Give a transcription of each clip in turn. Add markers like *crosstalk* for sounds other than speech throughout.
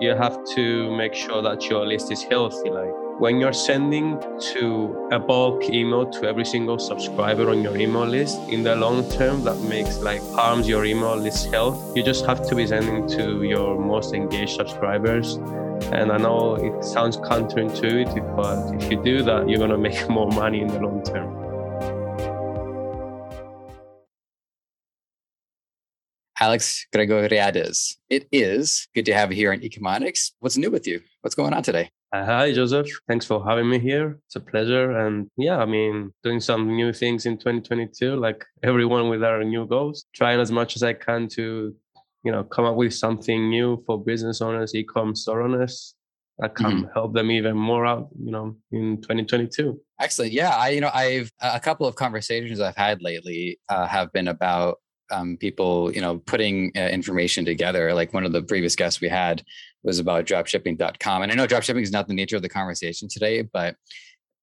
you have to make sure that your list is healthy. Like when you're sending to a bulk email to every single subscriber on your email list, in the long term, that makes like harms your email list health. You just have to be sending to your most engaged subscribers. And I know it sounds counterintuitive, but if you do that, you're going to make *laughs* more money in the long term. Alex Gregoriades. It is good to have you here on Ecomonics. What's new with you? What's going on today? Uh, hi, Joseph. Thanks for having me here. It's a pleasure. And yeah, I mean, doing some new things in 2022, like everyone with our new goals, trying as much as I can to, you know, come up with something new for business owners, e-com store owners that can mm-hmm. help them even more out, you know, in 2022. Excellent. Yeah. I, you know, I've a couple of conversations I've had lately uh, have been about um, people, you know, putting uh, information together. Like one of the previous guests we had was about dropshipping.com. And I know dropshipping is not the nature of the conversation today, but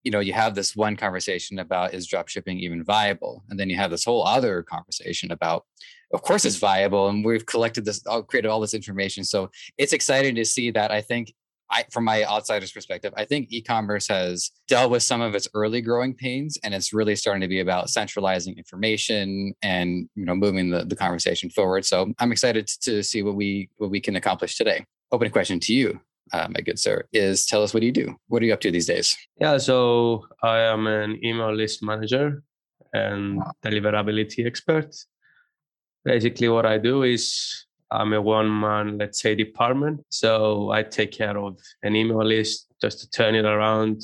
you know, you have this one conversation about is dropshipping even viable? And then you have this whole other conversation about, of course it's viable. And we've collected this, created all this information. So it's exciting to see that I think I, from my outsider's perspective, I think e-commerce has dealt with some of its early growing pains, and it's really starting to be about centralizing information and you know moving the, the conversation forward. So I'm excited to see what we what we can accomplish today. Opening question to you, uh, my good sir, is tell us what do you do? What are you up to these days? Yeah, so I am an email list manager and deliverability expert. Basically, what I do is I'm a one man, let's say, department. So I take care of an email list just to turn it around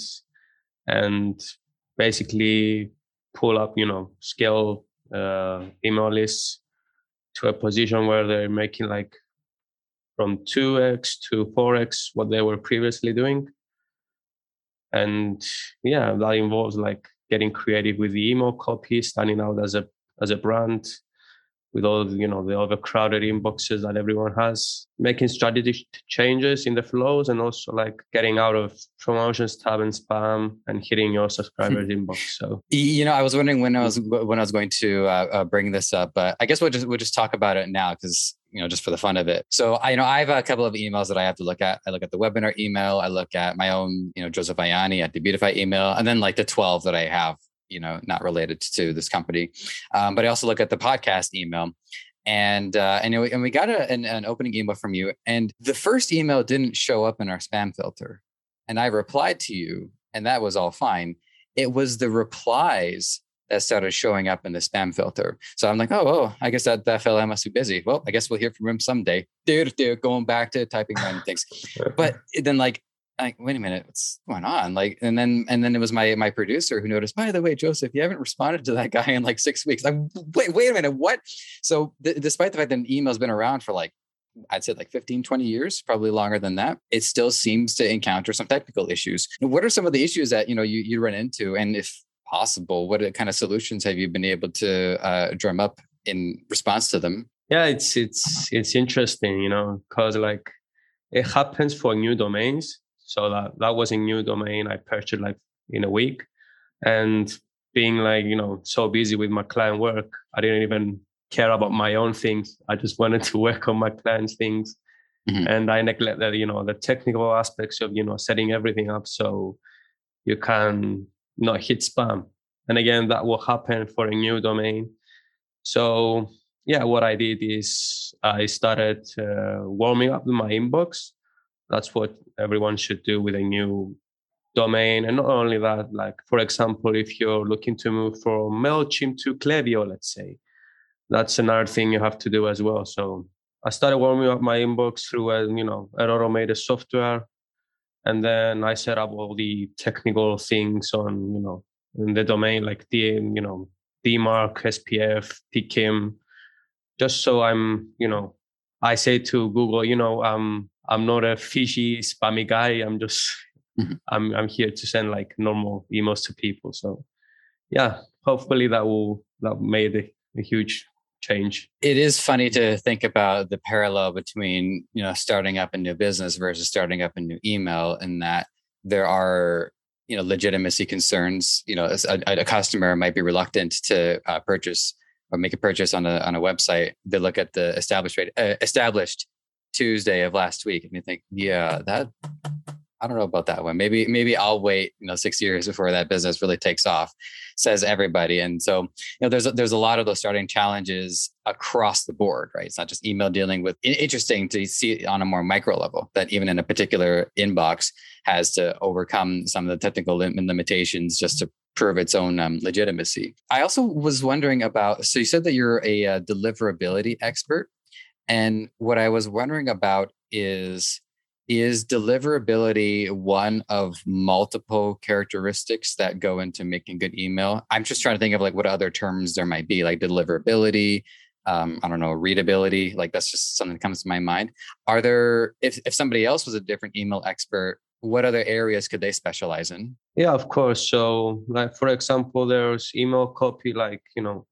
and basically pull up, you know, scale uh, email lists to a position where they're making like from 2x to 4x what they were previously doing. And yeah, that involves like getting creative with the email copy, standing out as a as a brand, with all you know the overcrowded inboxes that everyone has making strategic changes in the flows and also like getting out of promotions tab and spam and hitting your subscribers inbox so. You know i was wondering when i was when i was going to uh, uh, bring this up but i guess we'll just we'll just talk about it now because you know just for the fun of it. So i you know i have a couple of emails that i have to look at. I look at the webinar email i look at my own you know joseph ayani at the beautify email and then like the 12 that i have you know not related to this company um, but i also look at the podcast email and uh, and, and we got a, an, an opening email from you and the first email didn't show up in our spam filter and i replied to you and that was all fine it was the replies that started showing up in the spam filter. So I'm like, oh, oh, I guess that that fella must be busy. Well, I guess we'll hear from him someday. Dude, dude, going back to typing random things. *laughs* But then like like, wait a minute, what's going on? Like, and then and then it was my my producer who noticed. By the way, Joseph, you haven't responded to that guy in like six weeks. Like, wait, wait a minute, what? So, th- despite the fact that an email's been around for like I'd say like 15, 20 years, probably longer than that. It still seems to encounter some technical issues. What are some of the issues that you know you, you run into, and if possible, what kind of solutions have you been able to uh, drum up in response to them? Yeah, it's it's it's interesting, you know, because like it happens for new domains so that that was a new domain I purchased like in a week, and being like you know so busy with my client work, I didn't even care about my own things. I just wanted to *laughs* work on my clients' things, mm-hmm. and I neglected you know the technical aspects of you know setting everything up so you can not hit spam. And again, that will happen for a new domain. So yeah, what I did is I started uh, warming up my inbox that's what everyone should do with a new domain. And not only that, like for example, if you're looking to move from MailChimp to Klaviyo, let's say, that's another thing you have to do as well. So I started warming up my inbox through a, you know, an automated software. And then I set up all the technical things on, you know, in the domain like the, you know, DMARC, SPF, DKIM, just so I'm, you know, I say to Google, you know, um, I'm not a fishy, spammy guy. I'm just mm-hmm. I'm I'm here to send like normal emails to people. So yeah, hopefully that will that made a, a huge change. It is funny to think about the parallel between you know starting up a new business versus starting up a new email, in that there are you know legitimacy concerns. You know, a, a customer might be reluctant to uh, purchase or make a purchase on a on a website. They look at the established rate, uh, established Tuesday of last week, and you think, yeah, that I don't know about that one. Maybe maybe I'll wait, you know, six years before that business really takes off. Says everybody, and so you know, there's a, there's a lot of those starting challenges across the board, right? It's not just email dealing with. Interesting to see on a more micro level that even in a particular inbox has to overcome some of the technical limitations just to prove its own um, legitimacy. I also was wondering about. So you said that you're a uh, deliverability expert, and what I was wondering about is is deliverability one of multiple characteristics that go into making good email? I'm just trying to think of like what other terms there might be like deliverability um, i don't know readability like that's just something that comes to my mind. Are there if, if somebody else was a different email expert what other areas could they specialize in? Yeah of course. So like for example there's email copy like you know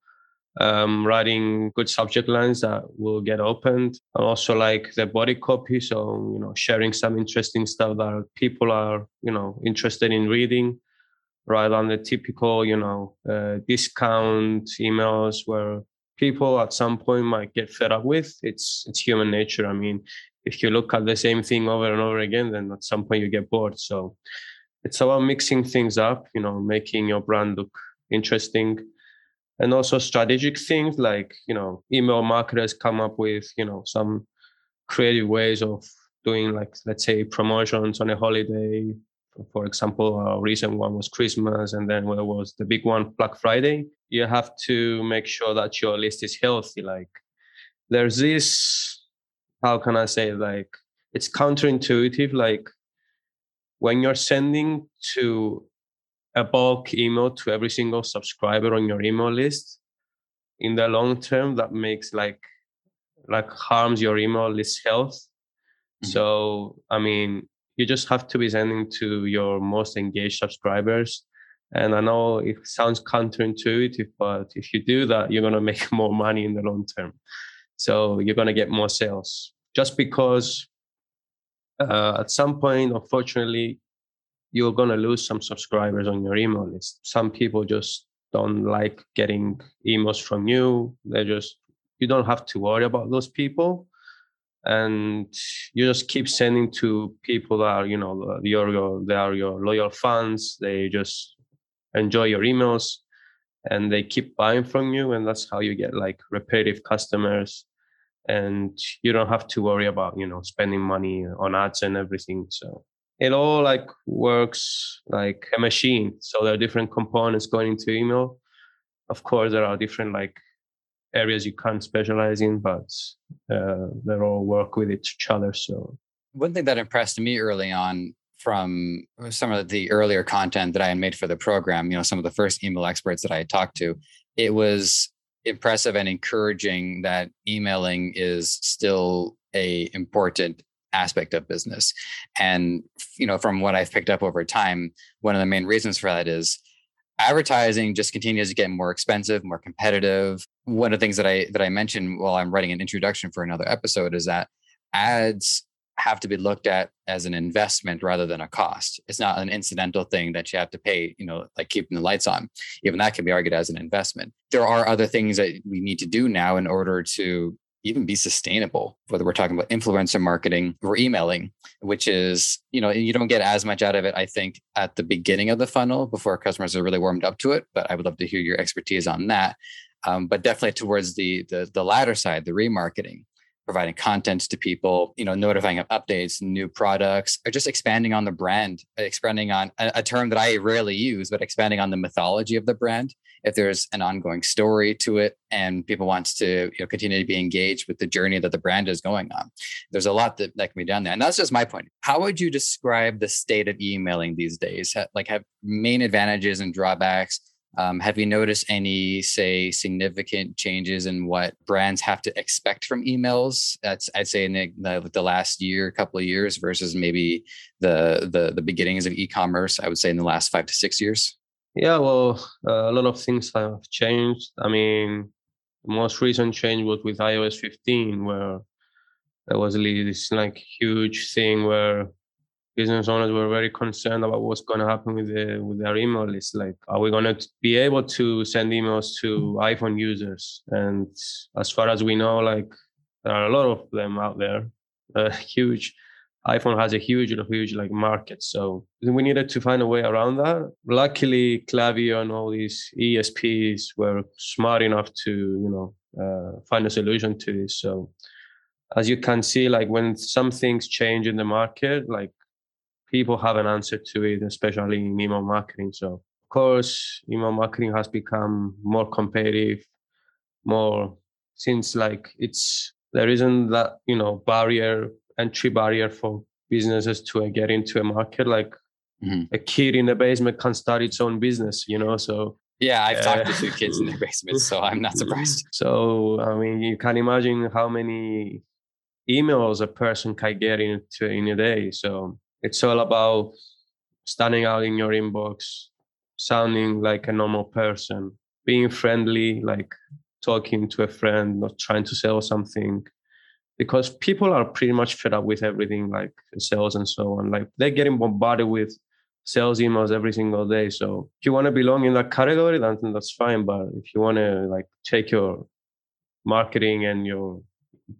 um, writing good subject lines that will get opened. And also like the body copy. So, you know, sharing some interesting stuff that people are, you know, interested in reading rather than the typical, you know, uh, discount emails where people at some point might get fed up with. It's, it's human nature. I mean, if you look at the same thing over and over again, then at some point you get bored. So it's about mixing things up, you know, making your brand look interesting and also strategic things like you know email marketers come up with you know some creative ways of doing like let's say promotions on a holiday. For example a recent one was christmas and then there was the big one black friday. You have to make sure that your list is healthy. Like there's this how can i say like it's counterintuitive. Like when you're sending to a bulk email to every single subscriber on your email list. In the long term that makes like like harms your email list health. Mm-hmm. so i mean you just have to be sending to your most engaged subscribers. And i know it sounds counterintuitive but if you do that you're going to make *laughs* more money in the long term. So you're going to get more sales. Just because uh, at some point unfortunately you're going to lose some subscribers on your email list. Some people just don't like getting emails from you. They just, you don't have to worry about those people. And you just keep sending to people that are, you know, your, your, they are your loyal fans. They just enjoy your emails and they keep buying from you. And that's how you get like repetitive customers. And you don't have to worry about, you know, spending money on ads and everything. So it all like works like a machine. So there are different components going into email. Of course, there are different like areas you can't specialize in, but uh, they all work with each other. So one thing that impressed me early on from some of the earlier content that I had made for the program, you know, some of the first email experts that I had talked to, it was impressive and encouraging that emailing is still a important aspect of business. And you know, from what I've picked up over time, one of the main reasons for that is advertising just continues to get more expensive, more competitive. One of the things that I that I mentioned while I'm writing an introduction for another episode is that ads have to be looked at as an investment rather than a cost. It's not an incidental thing that you have to pay, you know, like keeping the lights on. Even that can be argued as an investment. There are other things that we need to do now in order to even be sustainable whether we're talking about influencer marketing or emailing which is you know you don't get as much out of it i think at the beginning of the funnel before customers are really warmed up to it but i would love to hear your expertise on that. Um, but definitely towards the, the the latter side the remarketing providing content to people, you know, notifying of updates, new products, or just expanding on the brand, expanding on a, a, term that I rarely use, but expanding on the mythology of the brand. If there's an ongoing story to it and people want to you know, continue to be engaged with the journey that the brand is going on, there's a lot that, that can be done there. And that's just my point. How would you describe the state of emailing these days? Like have main advantages and drawbacks? Um, have you noticed any, say, significant changes in what brands have to expect from emails? That's I'd say in the, the, last year, couple of years, versus maybe the the the beginnings of e-commerce. I would say in the last five to six years. Yeah, well, uh, a lot of things have changed. I mean, the most recent change was with iOS 15, where there was this like huge thing where business owners were very concerned about what's going to happen with the with their email list. Like, are we going to be able to send emails to iPhone users? And as far as we know, like there are a lot of them out there. a huge iPhone has a huge, huge like market. So we needed to find a way around that. Luckily, Klaviyo and all these ESPs were smart enough to, you know, uh, find a solution to this. So as you can see, like when some things change in the market, like people have an answer to it, especially in email marketing. So of course, email marketing has become more competitive, more since like it's there isn't that you know barrier entry barrier for businesses to get into a market like mm-hmm. a kid in the basement can start its own business you know so yeah i've uh, talked to two kids in their *laughs* basement so i'm not surprised *laughs* so i mean you can imagine how many emails a person can get into in a day so it's all about standing out in your inbox sounding like a normal person being friendly like talking to a friend not trying to sell something because people are pretty much fed up with everything like sales and so on. Like they're getting bombarded with sales emails every single day. So if you want to belong in that category, then that's fine. But if you want to like take your marketing and your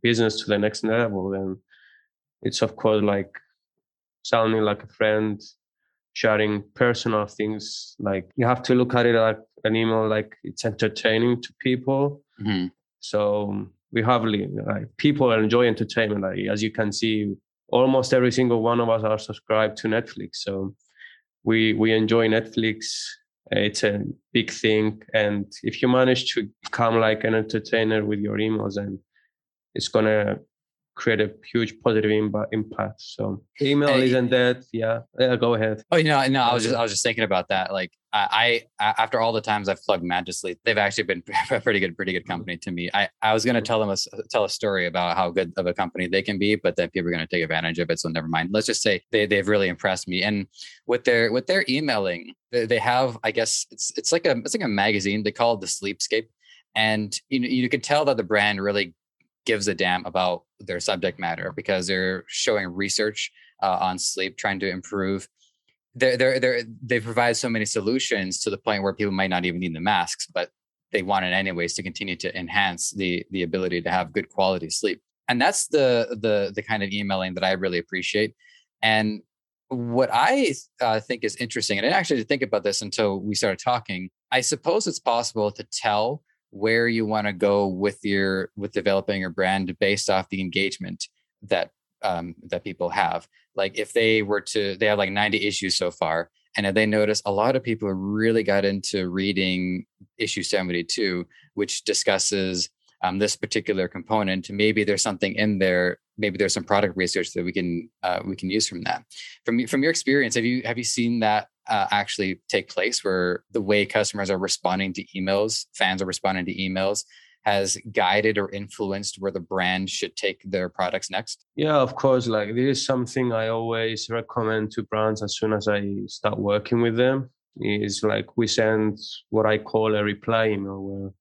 business to the next level, then it's of course like sounding like a friend, sharing personal things. Like you have to look at it like an email, like it's entertaining to people. Mm-hmm. So we have like people enjoy entertainment. Like as you can see, almost every single one of us are subscribed to Netflix. So we we enjoy Netflix. It's a big thing, and if you manage to become like an entertainer with your emails, and it's gonna create a huge positive impact. So email hey, isn't that? Yeah, yeah. Go ahead. Oh, you know, no, I was just I was just thinking about that. Like I, I after all the times I've plugged Manta Sleep, they've actually been *laughs* a pretty good, pretty good company to me. I, I was gonna mm-hmm. tell them a tell a story about how good of a company they can be, but then people are gonna take advantage of it. So never mind. Let's just say they they've really impressed me. And with their with their emailing, they, they have I guess it's it's like a it's like a magazine. They call it the Sleepscape and you know you can tell that the brand really gives a damn about their subject matter because they're showing research uh, on sleep, trying to improve. They're, they're, they're, they provide so many solutions to the point where people might not even need the masks, but they want it anyways to continue to enhance the the ability to have good quality sleep. And that's the the the kind of emailing that I really appreciate. And what I uh, think is interesting, and I actually didn't think about this until we started talking. I suppose it's possible to tell where you want to go with your with developing your brand based off the engagement that um, that people have. Like if they were to, they have like 90 issues so far, and if they notice a lot of people really got into reading issue 72, which discusses um, this particular component. Maybe there's something in there. Maybe there's some product research that we can uh, we can use from that. From from your experience, have you have you seen that uh, actually take place where the way customers are responding to emails, fans are responding to emails, has guided or influenced where the brand should take their products next? Yeah, of course. Like this is something I always recommend to brands as soon as I start working with them. Is like we send what I call a reply email where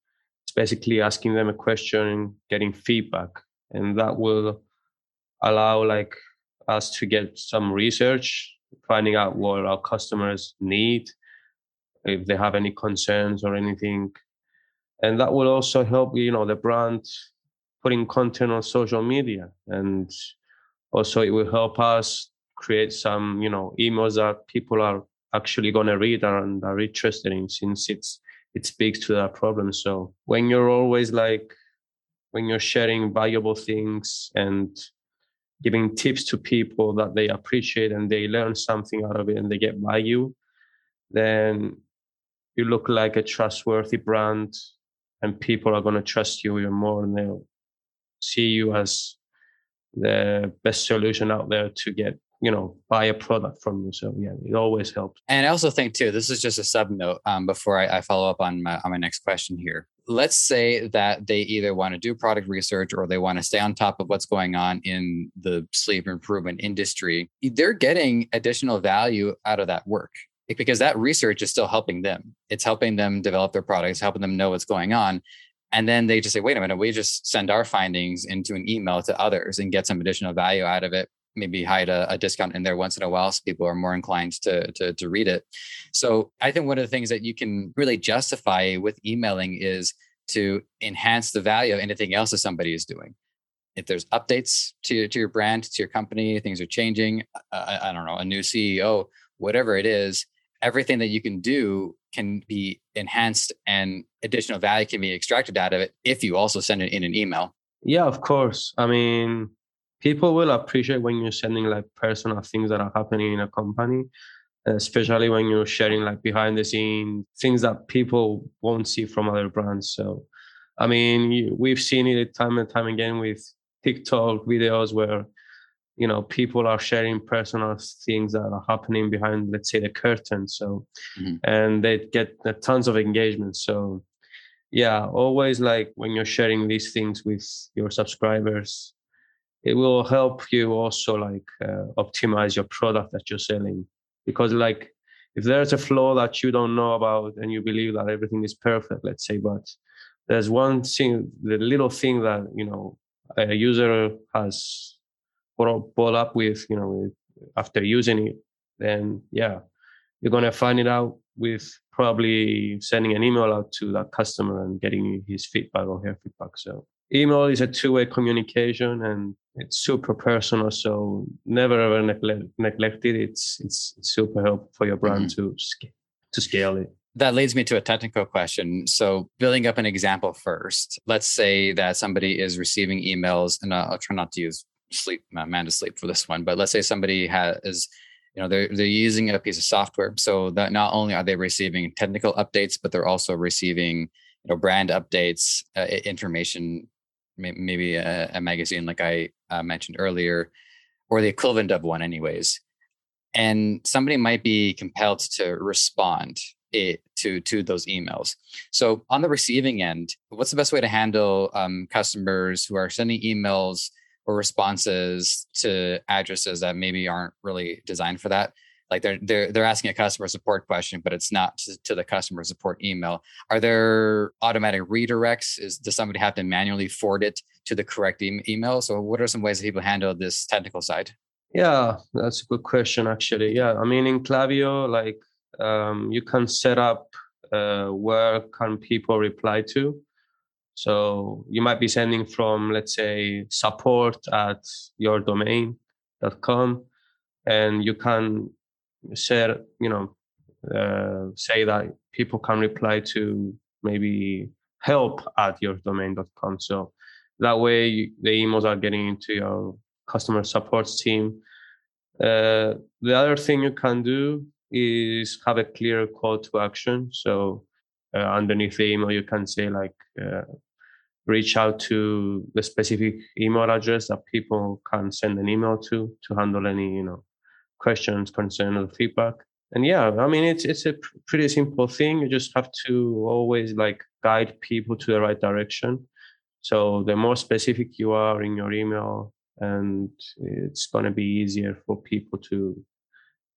it's basically asking them a question, getting feedback, and that will allow like us to get some research finding out what our customers need, if they have any concerns or anything. And that will also help, you know, the brand putting content on social media. And also it will help us create some, you know, emails that people are actually going to read and are interested in since it's it speaks to that problem. So when you're always like when you're sharing valuable things and giving tips to people that they appreciate and they learn something out of it and they get value, then you look like a trustworthy brand and people are going to trust you even more and they'll see you as the best solution out there to get you know buy a product from you. So yeah it always helps. And i also think too this is just a sub note um, before I, I, follow up on my on my next question here let's say that they either want to do product research or they want to stay on top of what's going on in the sleep improvement industry they're getting additional value out of that work because that research is still helping them. It's helping them develop their products helping them know what's going on and then they just say wait a minute we just send our findings into an email to others and get some additional value out of it maybe hide a, a, discount in there once in a while so people are more inclined to, to, to read it so i think one of the things that you can really justify with emailing is to enhance the value of anything else that somebody is doing if there's updates to, to your brand, to your company, things are changing, I, I don't know, a new CEO, whatever it is, everything that you can do can be enhanced and additional value can be extracted out of it if you also send it in an email. Yeah, of course. I mean, people will appreciate when you're sending like personal things that are happening in a company, especially when you're sharing like behind the scene things that people won't see from other brands. So, I mean, we've seen it time and time again with TikTok videos where you know people are sharing personal things that are happening behind let's say the curtain so mm-hmm. and they get tons of engagement so yeah always like when you're sharing these things with your subscribers it will help you also like uh, optimize your product that you're selling. Because like if there's a flaw that you don't know about and you believe that everything is perfect let's say but there's one thing the little thing that you know a user has brought up with you know after using it then yeah you're going to find it out with probably sending an email out to that customer and getting his feedback or her feedback so email is a two-way communication and it's super personal so never ever neglect, neglect it it's it's super helpful for your brand mm-hmm. to to scale it that leads me to a technical question. So, building up an example first, let's say that somebody is receiving emails, and I'll try not to use sleep Manta Sleep for this one, but let's say somebody has is, you know they're they're using a piece of software so that not only are they receiving technical updates but they're also receiving you know brand updates uh, information maybe a, a, magazine like i uh, mentioned earlier or the equivalent of one anyways. And somebody might be compelled to respond it to to those emails. So on the receiving end what's the best way to handle um, customers who are sending emails or responses to addresses that maybe aren't really designed for that like they're they're they're asking a customer support question but it's not to, to the customer support email. Are there automatic redirects? Is does somebody have to manually forward it to the correct e- email? So what are some ways that people handle this technical side? Yeah that's a good question actually. Yeah i mean in Klaviyo like um, you can set up uh, where can people reply to. So you might be sending from, let's say, support at yourdomain.com, and you can share, you know, uh, say that people can reply to maybe help at yourdomain.com. So that way you, the emails are getting into your customer support team. Uh, the other thing you can do is have a clear call to action. So uh, underneath the email, you can say like, uh, reach out to the specific email address that people can send an email to to handle any you know questions concern or feedback. And yeah i mean it's it's a pr- pretty simple thing. You just have to always like guide people to the right direction. So the more specific you are in your email and it's going to be easier for people to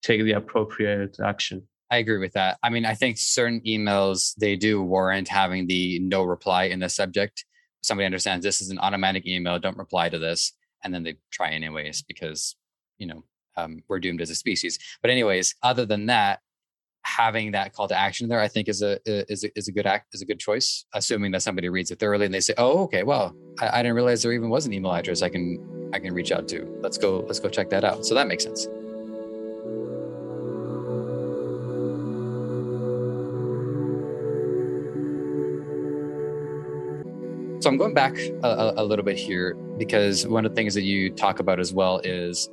take the appropriate action. I agree with that. I mean, I think certain emails they do warrant having the no reply in the subject. Somebody understands this is an automatic email, don't reply to this, and then they try anyways because you know um, we're doomed as a species. But anyways, other than that, having that call to action there, I think is a is a, is a good act is a good choice. Assuming that somebody reads it thoroughly and they say, "Oh, okay, well, I, I didn't realize there even was an email address I can I can reach out to. Let's go let's go check that out." So that makes sense. So I'm going back a, a, little bit here because one of the things that you talk about as well is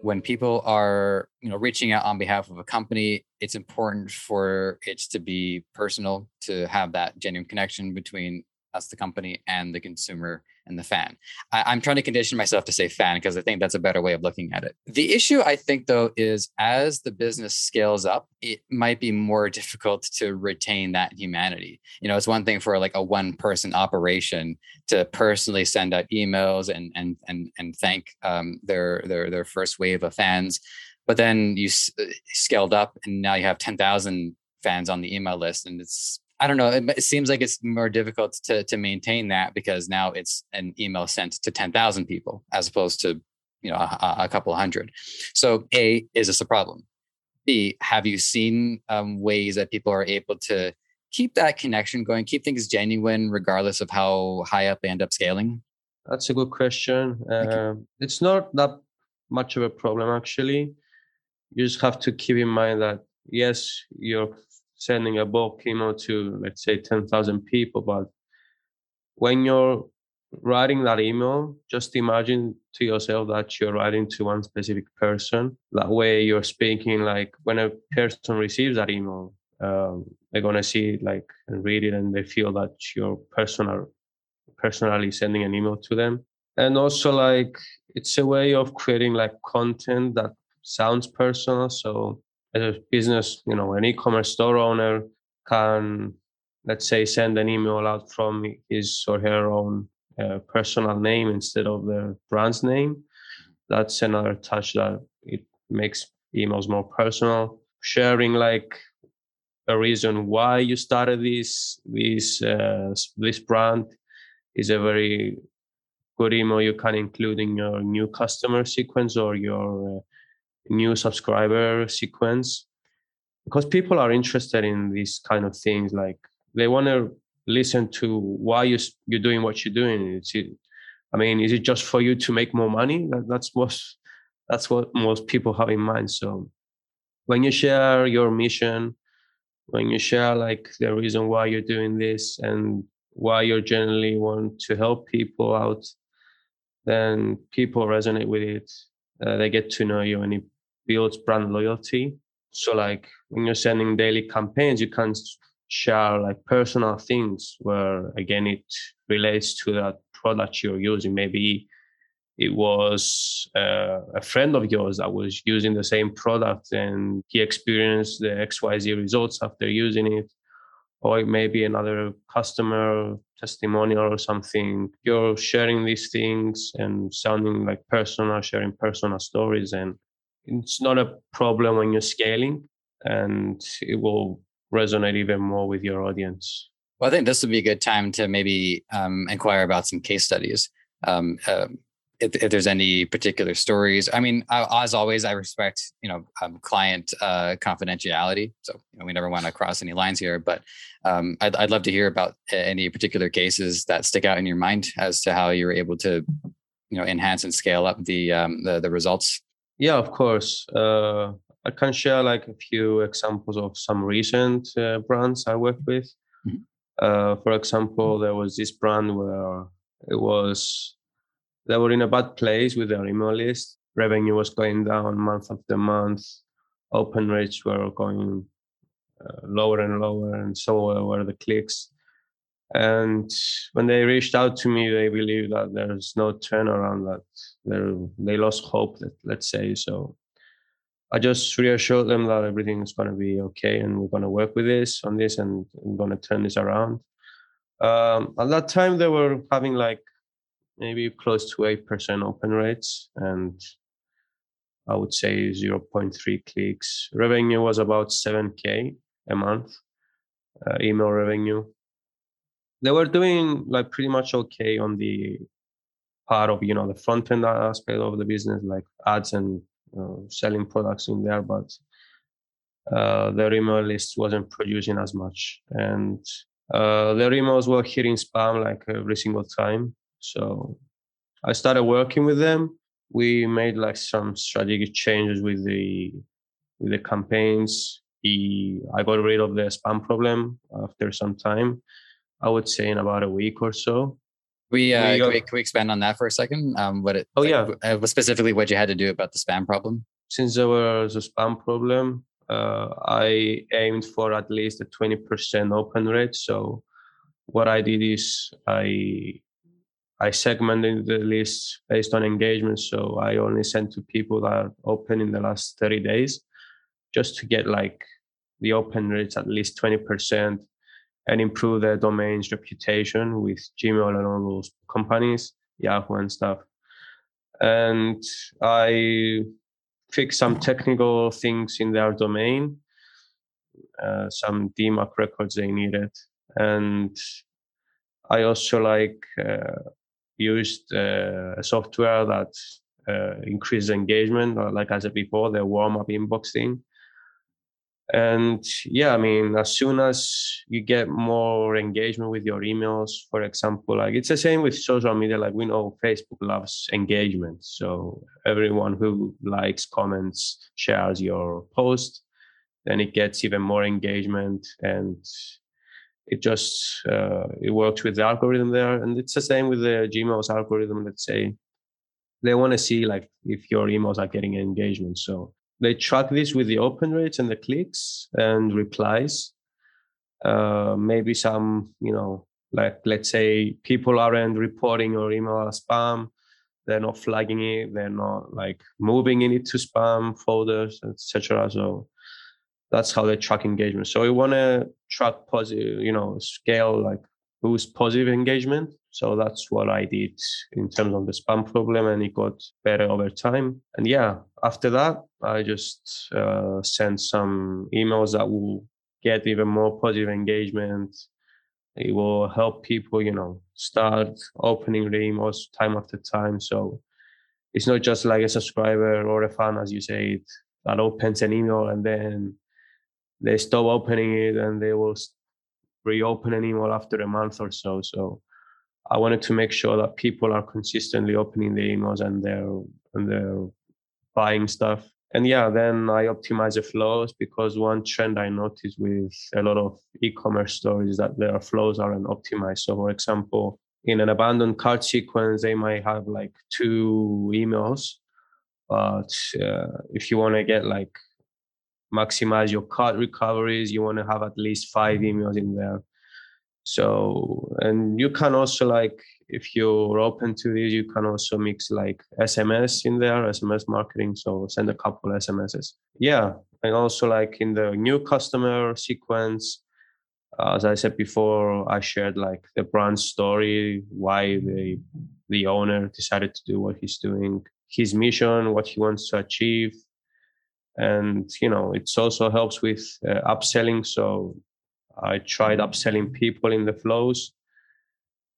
when people are you know reaching out on behalf of a company it's important for it to be personal to have that genuine connection between us the company and the consumer and the fan. I, am trying to condition myself to say fan because I think that's a better way of looking at it. The issue, I think, though, is as the business scales up, it might be more *laughs* difficult to retain that humanity. You know, it's one thing for like a one person operation to personally send out emails and and and and thank um, their their their first wave of fans, but then you s- uh, scaled up and now you have ten thousand fans on the email list, and it's I don't know. It, it, seems like it's more difficult to to maintain that because now it's an email sent to ten thousand people as opposed to you know a, a, couple hundred. So a is this a problem? B have you seen um, ways that people are able to keep that connection going, keep things genuine regardless of how high up they end up scaling? That's a good question. Uh, it's not that much of a problem actually. You just have to keep in mind that yes, you're sending a bulk email to let's say 10,000 people, but when you're writing that email, just imagine to yourself that you're writing to one specific person. That way, you're speaking like when a person receives that email, um, they're gonna see it like and read it, and they feel that you're personal, personally sending an email to them. And also, like it's a way of creating like content that sounds personal. So, as a business, you know, an e-commerce store owner can let's say send an email out from his or her own uh, personal name instead of the brand's name. That's another touch that it makes emails more personal. Sharing like a reason why you started this this uh, this brand is a very good email you can include in your new customer sequence or your uh, new subscriber sequence because people are interested in these kind of things like they want to listen to why you you're doing what you're doing. I mean, is it just for you to make more money? That, that's most that's what most people have in mind. So when you share your mission, when you share like the reason why you're doing this and why you generally want to help people out, then people resonate with it. Uh, they get to know you and it builds brand loyalty. So like when you're sending daily campaigns, you can share like personal things where again it relates to that product you're using. Maybe it was uh, a friend of yours that was using the same product and he experienced the xyz results after using it. Or maybe another customer testimonial or something. You're sharing these things and sounding like personal sharing personal stories and it's not a problem when you're scaling and it will resonate even more with your audience. Well, I think this would be a good time to maybe um, inquire about some case studies. Um, uh, if, if, there's any particular stories, I mean, I, as always, I respect you know um, client uh, confidentiality, so you know, we never want to cross any lines here. But um, I'd, I'd love to hear about any particular cases that stick out in your mind as to how you were able to, you know, enhance and scale up the um, the, the results. Yeah, of course. Uh, I can share like a few examples of some recent uh, brands I worked with. Mm-hmm. Uh, for example, there was this brand where it was they were in a bad place with their email list. Revenue was going down month after month. Open rates were going uh, lower and lower, and so were the clicks. And when they reached out to me, they believed that there's no turnaround. That they lost hope. That let's say so I just reassured them that everything is going to be okay and we're going to work with this on this and we're going to turn this around. Um, at that time, they were having like maybe close to 8% open rates and I would say 0.3 clicks. Revenue was about 7K a month, uh, email revenue. They were doing like pretty much okay on the part of, you know, the front end aspect of the business, like ads and uh, selling products in there, but uh, their email list wasn't producing as much, and uh, their emails were hitting spam like every single time. So I started working with them. We made like some strategic changes with the with the campaigns. He, I got rid of the spam problem after some time. I would say in about a week or so. We, uh, we, can, we, can we expand on that for a second? Um, what it? Oh like, yeah. Uh, specifically, what you had to do about the spam problem? Since there was a spam problem, uh, I aimed for at least a twenty percent open rate. So, what I did is I I segmented the list based on engagement. So I only sent to people that are open in the last thirty days, just to get like the open rates at least twenty percent and improve their domain's reputation with Gmail and all those companies, Yahoo and stuff. And I fixed some technical things in their domain, uh, some DMARC records they needed, and I also like uh, used uh, a software that uh, increased engagement, like I said before, the warm up inbox thing. And yeah i mean as soon as you get more engagement with your emails for example like it's the same with social media like we know facebook loves engagement. So everyone who likes comments shares your post then it gets even more engagement and it just uh, it works with the algorithm there. And it's the same with the gmail's algorithm let's say. They want to see like if your emails are getting engagement. So they track this with the open rates and the clicks and replies. Uh, maybe some, you know, like let's say people aren't reporting your email as spam, they're not flagging it, they're not like moving it to spam folders, etc. So that's how they track engagement. So we want to track positive, you know, scale like boost positive engagement. So that's what I did in terms of the spam problem, and it got better over time. And yeah, after that, I just uh, sent some emails that will get even more positive engagement. It will help people, you know, start opening the emails time after time. So it's not just like a subscriber or a fan, as you say, that opens an email and then they stop opening it and they will reopen an email after a month or so. So I wanted to make sure that people are consistently opening the emails and they're and they're buying stuff. And yeah, then I optimize the flows because one trend I noticed with a lot of e-commerce stores that their flows aren't optimized. So for example, in an abandoned cart sequence, they might have like two emails. But uh, if you want to get like maximize your cart recoveries you want to have at least five mm-hmm. emails in there. So and you can also like if you're open to this you can also mix like sms in there sms marketing so send a couple smss yeah and also like in the new customer sequence as i said before i shared like the brand story why the the owner decided to do what he's doing his mission what he wants to achieve and you know it also helps with uh, upselling. So i tried upselling people in the flows.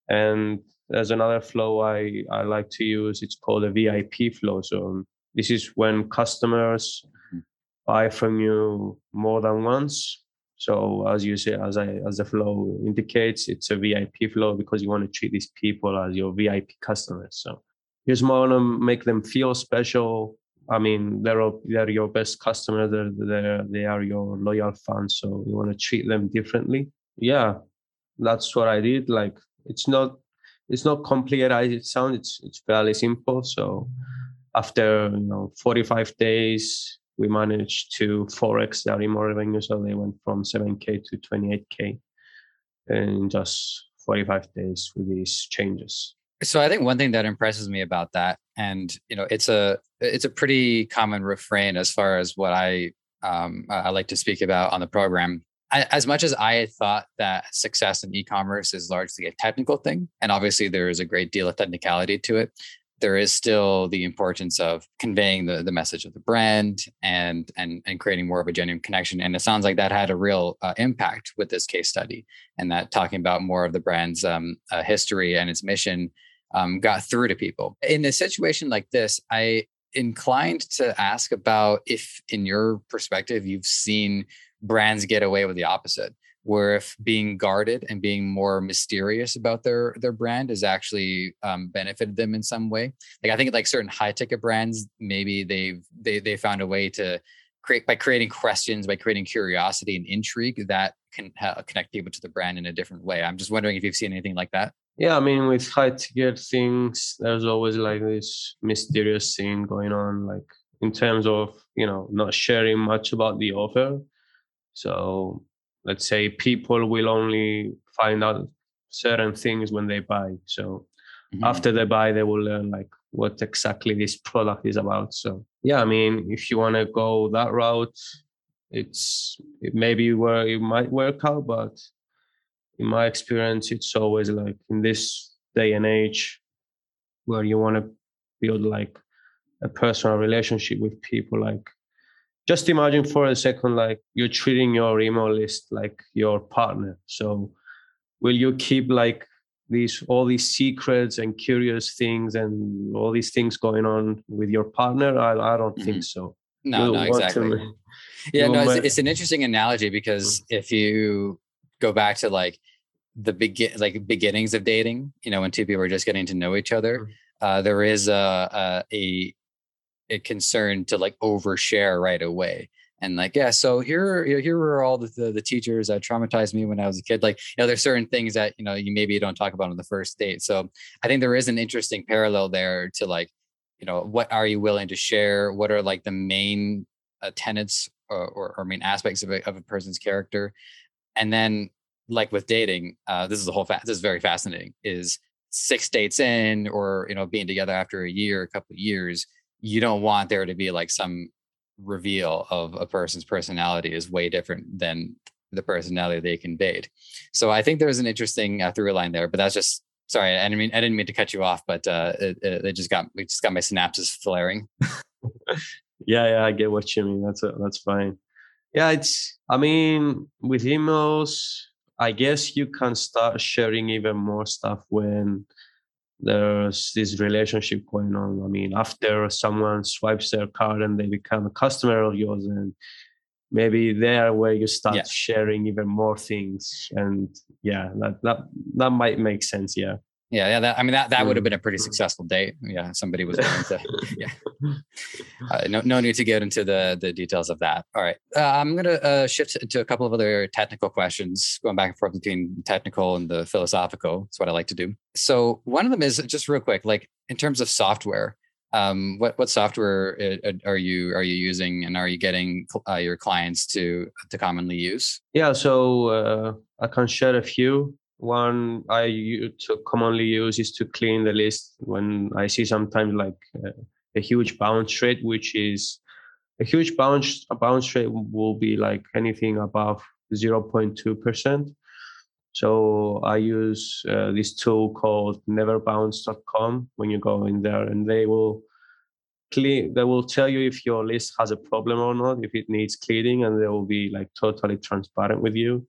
And there's another flow i i like to use. It's called a vip flow. So this is when customers mm-hmm. buy from you more than once. So as you say as i as the flow indicates it's a vip flow because you want to treat these people as your vip customers. So you just want to make them feel special I mean, they're they're your best customer. They're, they're they are your loyal fans. So you want to treat them differently. Yeah, that's what I did. Like it's not it's not complicated as it sounds. It's it's fairly simple. So after you know 45 days, we managed to forex their email revenue. So they went from 7k to 28k in just 45 days with these changes. So I think one thing that impresses me about that, and you know, it's a it's a pretty common refrain as far as what I um, I like to speak about on the program. I, as much as I thought that success in e-commerce is largely a technical thing, and obviously there is a great deal of technicality to it, there is still the importance of conveying the, the message of the brand and and and creating more of a genuine connection. And it sounds like that had a real uh, impact with this case study, and that talking about more of the brand's um, uh, history and its mission um, got through to people. In a situation like this, I inclined to ask about if, in your perspective, you've seen brands get away with the opposite, where if being guarded and being more mysterious about their their brand has actually um, benefited them in some way. Like I think like certain high ticket brands, maybe they've they they found a way to create by creating questions, by creating curiosity and intrigue that can ha- connect people to the brand in a different way. I'm just wondering if you've seen anything like that. Yeah, I mean, with high ticket things, there's always like this mysterious thing going on, like in terms of, you know, not sharing much about the offer. So let's say people will only find out certain things when they buy. So mm-hmm. after they buy, they will learn like what exactly this product is about. So yeah, I mean, if you want to go that route, it's it maybe where it might work out, but in my experience, it's always like in this day and age where you want to build like a personal relationship with people. Like, just imagine for a second, like you're treating your email list like your partner. So, will you keep like these all these secrets and curious things and all these things going on with your partner? I, I don't mm-hmm. think so. No, no, exactly. *laughs* Yeah, no, it's, it's, an interesting analogy because if you go back to like the begin like beginnings of dating, you know, when two people are just getting to know each other, mm. uh, there is a, a a concern to like overshare right away. And like yeah so here here were all the, the, the teachers that traumatized me when i was a kid. Like you know there's certain things that you know you maybe don't talk about on the first date. So i think there is an interesting parallel there to like you know what are you willing to share? What are like the main uh, tenets or, or, or, main aspects of a, of a person's character? And then like with dating uh, this is the whole this is very fascinating is six dates in or you know being together after a year a couple of years you don't want there to be like some reveal of a person's personality is way different than the personality they conveyed. So I think there's an interesting uh, through line there, but that's just sorry. I didn't mean I didn't mean to cut you off, but uh, it, it just got it just got my synapses flaring. *laughs* yeah, yeah, I get what you mean. That's a, that's fine. Yeah, it's. I mean, with emails, I guess you can start sharing even more stuff when there's this relationship going on. I mean, after someone swipes their card and they become a customer of yours, and maybe there where you start yeah. sharing even more things. And yeah, that that that might make sense. Yeah. Yeah, yeah. That, I mean, that that would have been a pretty successful date. Yeah, somebody was willing to. *laughs* Yeah. Uh, no, no need to get into the the details of that. All right, uh, I'm gonna uh, shift to a couple of other technical questions, going back and forth between technical and the philosophical. It's what I like to do. So one of them is just real quick, like in terms of software. Um, what what software uh, are you are you using, and are you getting uh, your clients to to commonly use? Yeah, so uh, I can share a few one I commonly use is to clean the list when I see sometimes like uh, a huge bounce rate, which is a huge bounce a bounce rate will be like anything above 0.2%. So I use uh, this tool called neverbounce.com when you go in there and they will clean they will tell you if your list has a problem or not, if it needs cleaning and they will be like totally transparent with you.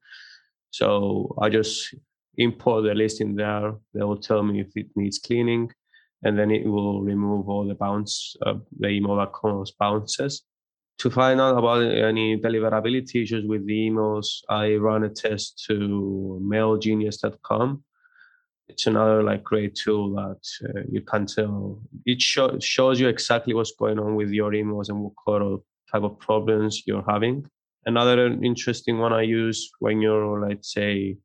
So I just import the list in there. They will tell me if it needs cleaning, and then it will remove all the bounce, uh, the email cause bounces. To find out about any deliverability issues with the emails, I run a test to mailgenius.com. It's another like great tool that uh, you can tell. It show, shows you exactly what's going on with your emails and what kind of type of problems you're having. Another interesting one I use when you're, let's say,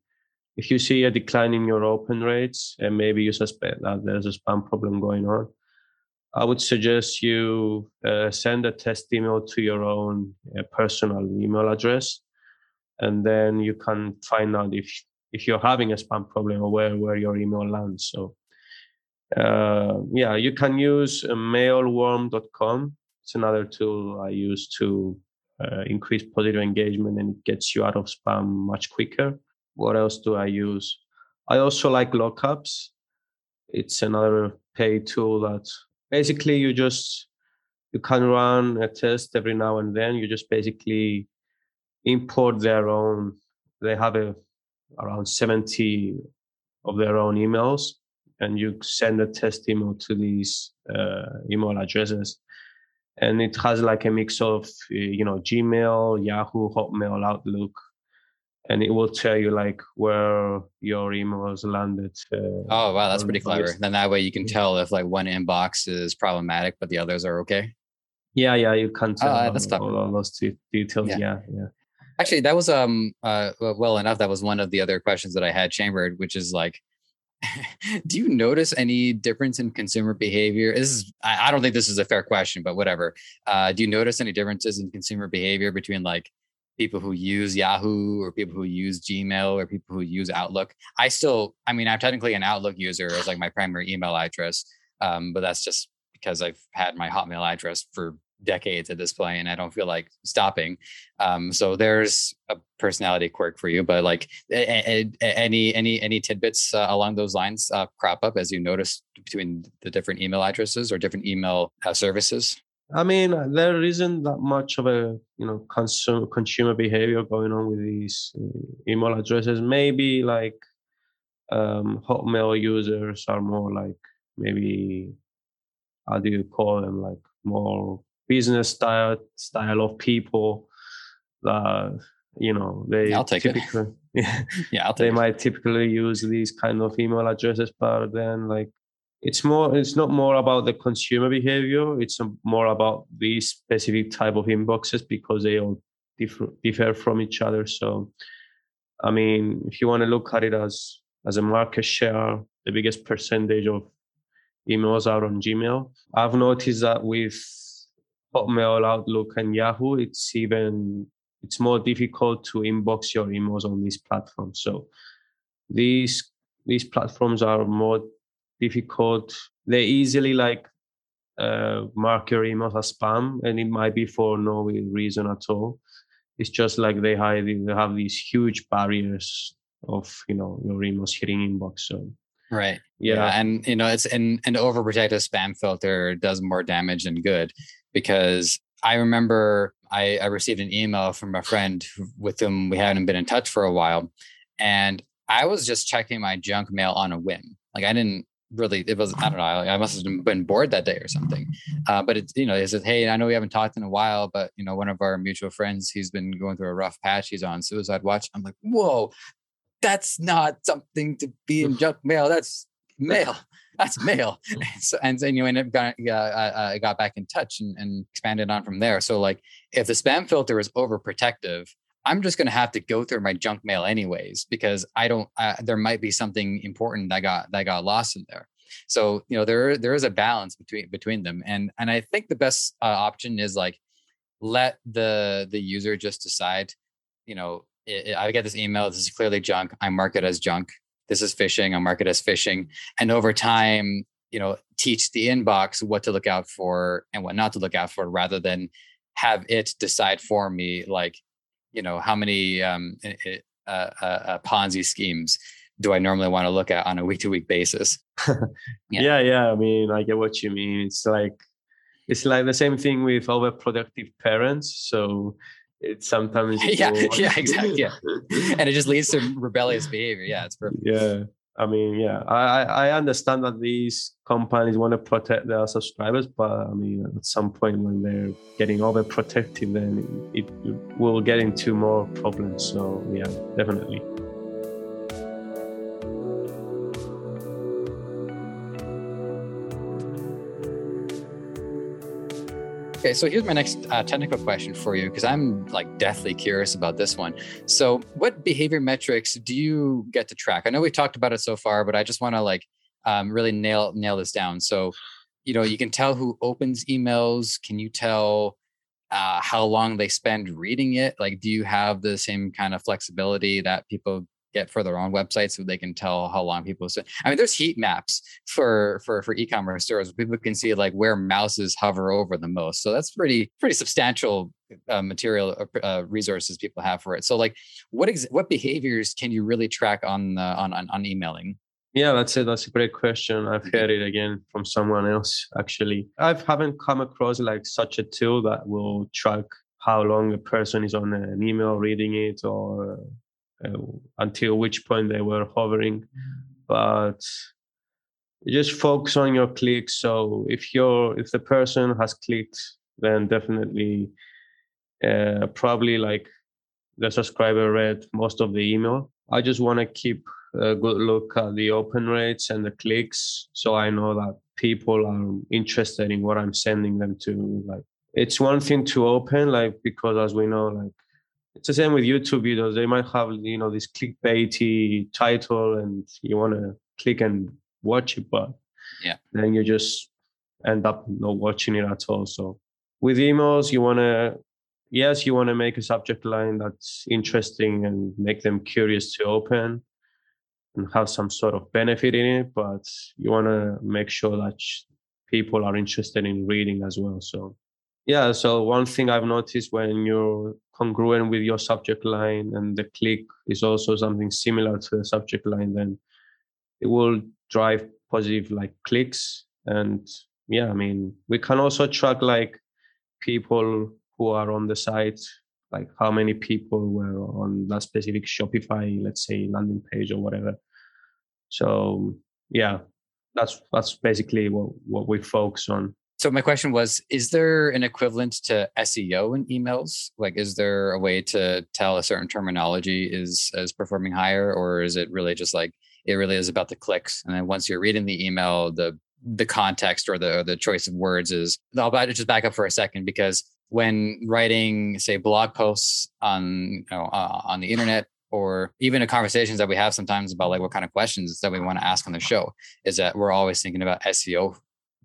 if you see a decline in your open rates and maybe you suspect that there's a spam problem going on, I would suggest you uh, send a test email to your own uh, personal email address, and then you can find out if if you're having a spam problem or where where your email lands. So, uh, yeah, you can use uh, mailwarm.com. It's another tool I use to uh, increase positive engagement, and it gets you out of spam much quicker what else do I use? I also like GlockApps. It's another paid tool that basically you just you can run a test every now and then. You just basically import their own. They have a around 70 of their own emails, and you send a test email to these uh, email addresses. And it has like a mix of you know Gmail, Yahoo, Hotmail, Outlook, and it will tell you like where your emails landed. Uh, oh wow, that's pretty clever. Then that way you can tell if like one inbox is problematic, but the others are okay. Yeah, yeah, you can tell oh, that's all, all those details. Yeah. yeah, yeah. Actually, that was um uh well enough. That was one of the other questions that I had chambered, which is like, *laughs* do you notice any difference in consumer behavior? This is I, I don't think this is a fair question, but whatever. Uh, do you notice any differences in consumer behavior between like people who use Yahoo or people who use Gmail or people who use Outlook. I still, I mean, I'm technically an Outlook user as like my primary email address, um, but that's just because I've had my Hotmail address for decades at this point and I don't feel like stopping. Um, so there's a personality quirk for you, but like a, a, any any any tidbits uh, along those lines uh, crop up as you notice between the different email addresses or different email uh, services. I mean, uh, there isn't that much of a you know consumer consumer behavior going on with these uh, email addresses. Maybe like um, Hotmail users are more like maybe how do you call them like more business style style of people that you know they I'll take typically, it. yeah, I'll take *laughs* they it. might typically use these kind of email addresses, but then like it's more it's not more about the consumer behavior. It's more about these specific type of inboxes because they all differ, differ from each other. So i mean if you want to look at it as as a market share the biggest percentage of emails are on gmail. I've noticed that with hotmail outlook and yahoo it's even it's more difficult to inbox your emails on these platforms so these these platforms are more difficult. They easily like uh, mark your emails as spam, and it might be for no reason at all. It's just like they hide, they have these huge barriers of you know your emails hitting inbox. So right, yeah, yeah and you know it's an an overprotective spam filter does more damage than good because I remember I, I received an email from a friend with whom we hadn't been in touch for a while, and I was just checking my junk mail on a whim. Like I didn't really it was i don't know i must have been bored that day or something. Uh, but it's you know he says hey i know we haven't talked in a while but you know one of our mutual friends he's been going through a rough patch he's on suicide watch. I'm like whoa that's not something to be in junk mail that's mail *laughs* that's mail. So, and then you end up got, uh, uh, got back in touch and, and expanded on from there. So like if the spam filter is overprotective I'm just going to have to go through my junk mail anyways because I don't. Uh, there might be something important that got that got lost in there. So you know there there is a balance between between them, and and I think the best uh, option is like let the the user just decide. You know, it, it, I get this email. This is clearly junk. I mark it as junk. This is phishing. I mark it as phishing. And over time, you know, teach the inbox what to look out for and what not to look out for, rather than have it decide for me like you know how many um, uh, uh, uh, Ponzi schemes do I normally want to look at on a week to week basis? *laughs* yeah. yeah, yeah. I mean, I get what you mean. It's like it's like the same thing with overproductive parents. So it's sometimes *laughs* yeah, yeah, exactly. Yeah, and it just leads to *laughs* rebellious behavior. Yeah, it's perfect. Yeah, I mean, yeah, mm. I I understand that these companies want to protect their subscribers, but I mean, at some point when they're getting overprotective, then it, it will get into more problems. So yeah, definitely. Okay, so here's my next uh, technical question for you because I'm like deathly curious about this one. So, what behavior metrics do you get to track? I know we've talked about it so far, but I just want to like um, really nail nail this down. So, you know, you can tell who opens emails. Can you tell uh, how long they spend reading it? Like, do you have the same kind of flexibility that people get for their own website so they can tell how long people spend. I mean, there's heat maps for for for e-commerce stores. People can see like where mouses hover over the most. So that's pretty pretty substantial uh, material uh, uh, resources people have for it. So like, what ex- what behaviors can you really track on on, on on emailing? Yeah, that's it. That's a great question. I've mm-hmm. heard it again from someone else. Actually, I haven't come across like such a tool that will track how long a person is on an email reading it or uh, until which point they were hovering. But just focus on your clicks. So if you're if the person has clicked, then definitely uh, probably like the subscriber read most of the email. I just want to keep a good look at the open rates and the clicks, so I know that people are interested in what I'm sending them to. Like it's one thing to open, like because as we know, like it's the same with YouTube videos. They might have you know this clickbaity title, and you want to click and watch it, but yeah, then you just end up not watching it at all. So with emails, you want to yes, you want to make a subject line that's interesting and make them curious to open and have some sort of benefit in it, but you want to make sure that people are interested in reading as well. So yeah, so one thing I've noticed when you're congruent with your subject line and the click is also something similar to the subject line, then it will drive positive like clicks. And yeah, I mean, we can also track like people who are on the site, like how many people were on that specific Shopify, let's say landing page or whatever. So yeah, that's that's basically what, what we focus on So my question was: Is there an equivalent to SEO in emails? Like, is there a way to tell a certain terminology is is performing higher, or is it really just like it really is about the clicks? And then once you're reading the email, the the context or the or the choice of words is. I'll just back up for a second because when writing, say, blog posts on you know, uh, on the internet, or even the conversations that we have sometimes about like what kind of questions that we want to ask on the show, is that we're always thinking about SEO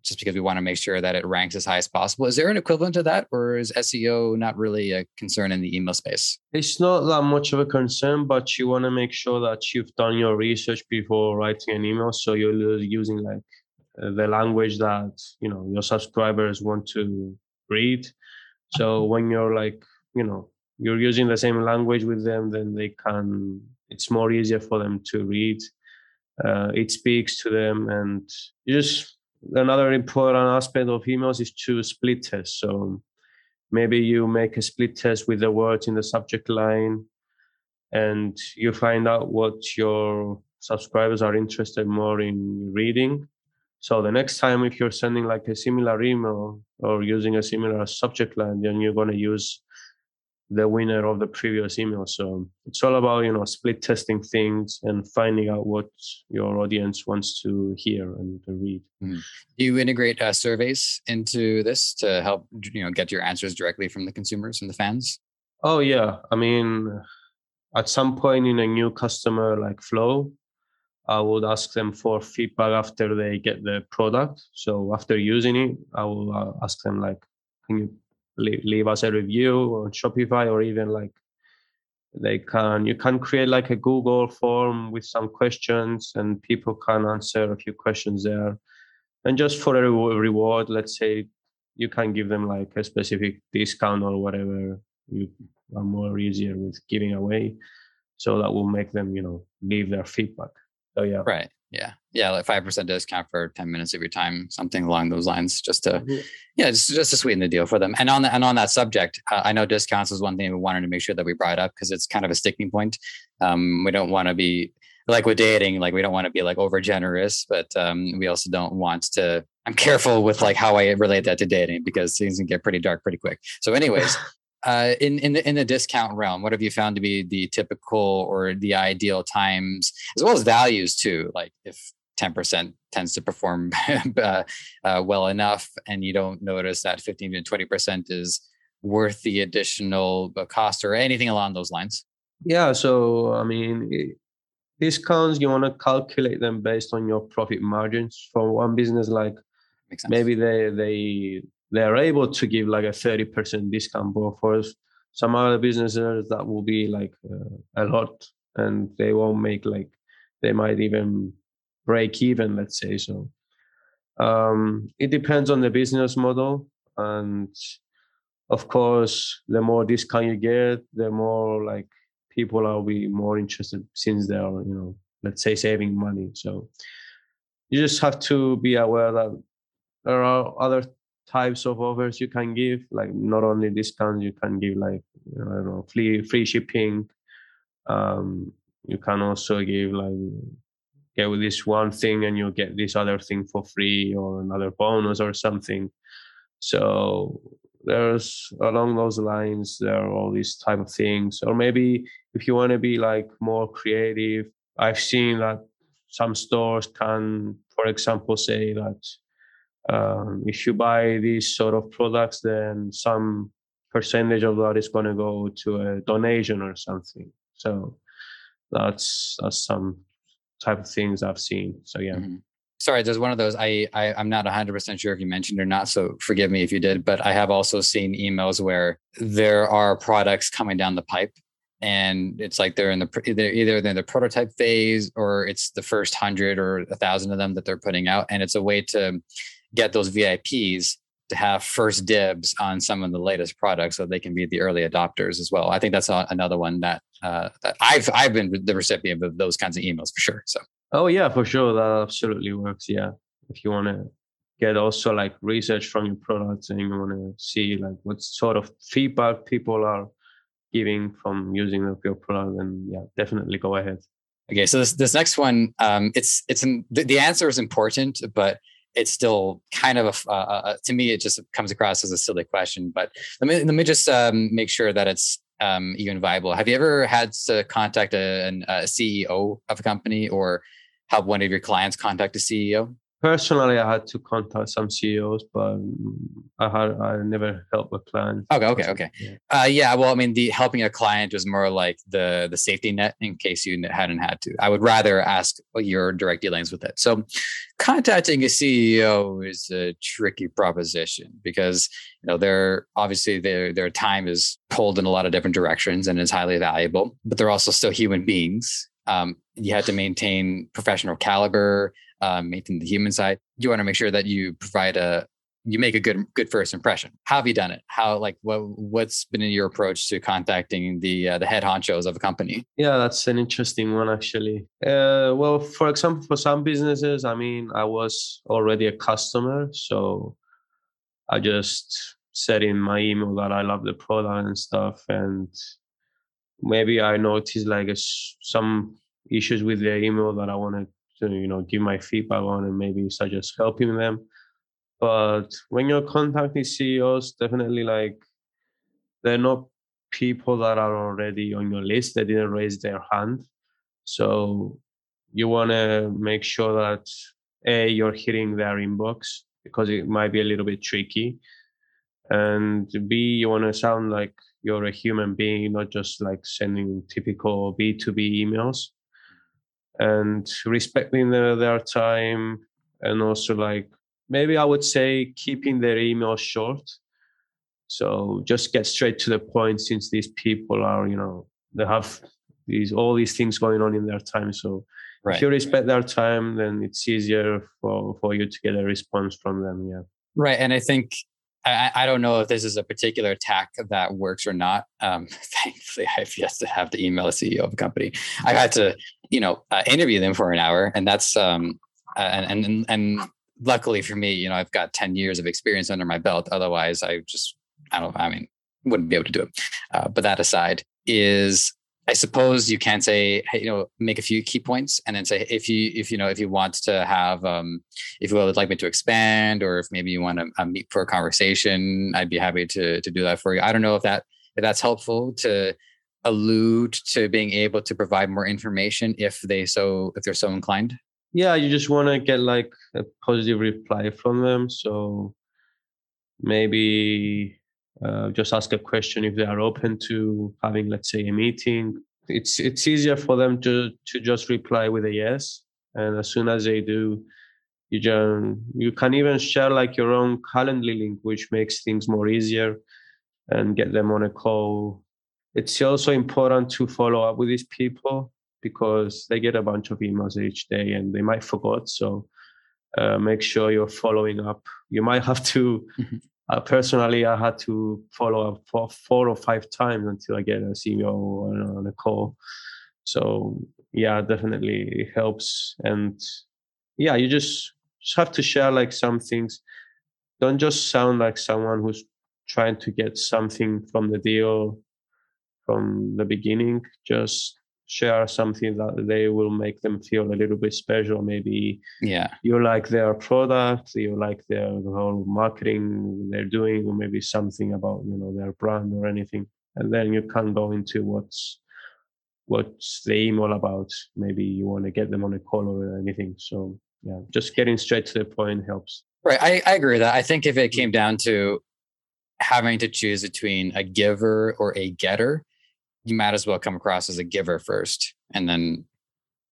just because we want to make sure that it ranks as high as possible. Is there an equivalent to that, or is SEO not really a concern in the email space? It's not that much of a concern, but you want to make sure that you've done your research before writing an email. So you're using like uh, the language that you know your subscribers want to read. So when you're like you know you're using the same language with them, then they can. It's more easier for them to read. Uh, it speaks to them, and you just another important aspect of emails is to split test. So maybe you make a split test with the words in the subject line and you find out what your subscribers are interested more in reading. So the next time if you're sending like a similar email or using a similar subject line, then you're going to use the winner of the previous email. So it's all about, you know, split testing things and finding out what your audience wants to hear and to read. Mm-hmm. Do you integrate uh, surveys into this to help, you know, get your answers directly from the consumers and the fans? Oh, yeah. I mean, at some point in a new customer like flow, I would ask them for feedback after they get the product. So after using it, I will uh, ask them like, can you leave leave us a review on Shopify or even like they can you can create like a Google form with some questions and people can answer a few questions there. And just for a reward, let's say you can give them like a specific discount or whatever you are more easier with giving away. So that will make them, you know, leave their feedback. So yeah. Right. Yeah. Yeah. Like 5% discount for 10 minutes of your time, something along those lines, just to, mm-hmm. yeah, just, just to sweeten the deal for them. And on the, and on that subject, uh, I know discounts is one thing we wanted to make sure that we brought up because it's kind of a sticking point. Um, we don't want to be like with dating, like we don't want to be like over generous, but um, we also don't want to, I'm careful with like how I relate that to dating because things can get pretty dark pretty quick. So anyways, uh, in in the in the discount realm, what have you found to be the typical or the ideal times, as well as values too? Like if ten percent tends to perform *laughs* uh, uh, well enough, and you don't notice that fifteen to twenty percent is worth the additional uh, cost or anything along those lines. Yeah, so I mean, discounts you want to calculate them based on your profit margins. For one business, like maybe they they they're able to give like a 30% discount but for some other businesses that will be like uh, a lot and they won't make like they might even break even let's say so. Um, it depends on the business model and of course the more discount you get the more like people are be more interested since they are you know let's say saving money. So you just have to be aware that there are other types of offers you can give like not only discounts you can give like i don't know free free shipping. Um you can also give like get with this one thing and you'll get this other thing for free or another bonus or something. So there's along those lines there are all these type of things. Or maybe if you want to be like more creative i've seen that some stores can for example say that um, if you buy these sort of products, then some percentage of that is going to go to a donation or something. So that's that's some type of things I've seen. So yeah. Mm-hmm. Sorry, there's one of those. I, I I'm not 100 percent sure if you mentioned or not. So forgive me if you did. But I have also seen emails where there are products coming down the pipe and it's like they're in the they're either they're in the prototype phase or it's the first hundred or a thousand of them that they're putting out and it's a way to get those VIPs to have first dibs on some of the latest products so they can be the early adopters as well. I think that's another one that, uh, that I've I've been the recipient of those kinds of emails for sure. So oh yeah, for sure that absolutely works. Yeah, if you want to get also like research from your products and you want to see like what sort of feedback people are giving from using your product, then yeah, definitely go ahead. Okay, so this this next one, um, it's it's an, the, the answer is important, but it's still kind of a, uh, uh, to me it just comes across as a silly question but let me let me just um, make sure that it's um, even viable. Have you ever had to contact a, a ceo of a company or have one of your clients contact a ceo personally i had to contact some ceos but i had i never helped a client okay okay okay. Yeah. Uh, yeah well i mean the helping a client was more like the the safety net in case you hadn't had to. I would rather ask your direct dealings with it. So contacting a ceo is a tricky proposition because you know they're obviously their their time is pulled in a lot of different directions and is highly valuable but they're also still human beings. Um, you have to maintain professional caliber um, maintain the human side. You want to make sure that you provide a you make a good good first impression. How have you done it? How like what what's been your approach to contacting the uh, the head honchos of a company? Yeah, that's an interesting one actually. Uh, well, for example, for some businesses, I mean, I was already a customer, so I just said in my email that I love the product and stuff, and maybe I noticed like a, some issues with the email that I wanted to you know give my feedback on and maybe suggest helping them. But when you're contacting ceos definitely like they're not people that are already on your list. They didn't raise their hand. So you want to make sure that a you're hitting their inbox because it might be a little bit tricky. And b you want to sound like you're a human being not just like sending typical b2b emails and respecting their, their time and also like maybe i would say keeping their email short. So just get straight to the point since these people are you know they have these all these things going on in their time. So right. if you respect their time then it's easier for for you to get a response from them yeah. Right and i think I, I don't know if this is a particular attack that works or not. Um, *laughs* thankfully, I've yet to have to email a CEO of a company. I've had to, you know, uh, interview them for an hour, and that's um, uh, and and and luckily for me, you know, I've got ten years of experience under my belt. Otherwise, I just, I don't, I mean, wouldn't be able to do it. Uh, but that aside, is I suppose you can say, hey, you know, make a few key points and then say if you if you know if you want to have um if you would like me to expand or if maybe you want to uh, meet for a conversation, I'd be happy to to do that for you. I don't know if that if that's helpful to allude to being able to provide more information if they so if they're so inclined. Yeah, you just want to get like a positive reply from them. So maybe uh, just ask a question if they are open to having, let's say, a meeting. It's it's easier for them to to just reply with a yes, and as soon as they do, you just you can even share like your own Calendly link, which makes things more easier, and get them on a call. It's also important to follow up with these people because they get a bunch of emails each day and they might forget. So uh, make sure you're following up. You might have to mm-hmm uh, personally, I had to follow up for four or five times until I get a CEO on a call. So yeah, definitely it helps. And yeah, you just just have to share like some things. Don't just sound like someone who's trying to get something from the deal from the beginning. Just share something that they will make them feel a little bit special. Maybe yeah. you like their product you like their the whole marketing they're doing or maybe something about you know their brand or anything. And then you can go into what's what's the email about. Maybe you want to get them on a call or anything. So yeah just getting straight to the point helps. Right i, I agree with that. I think if it mm-hmm. came down to having to choose between a giver or a getter you might as well come across as a giver first, and then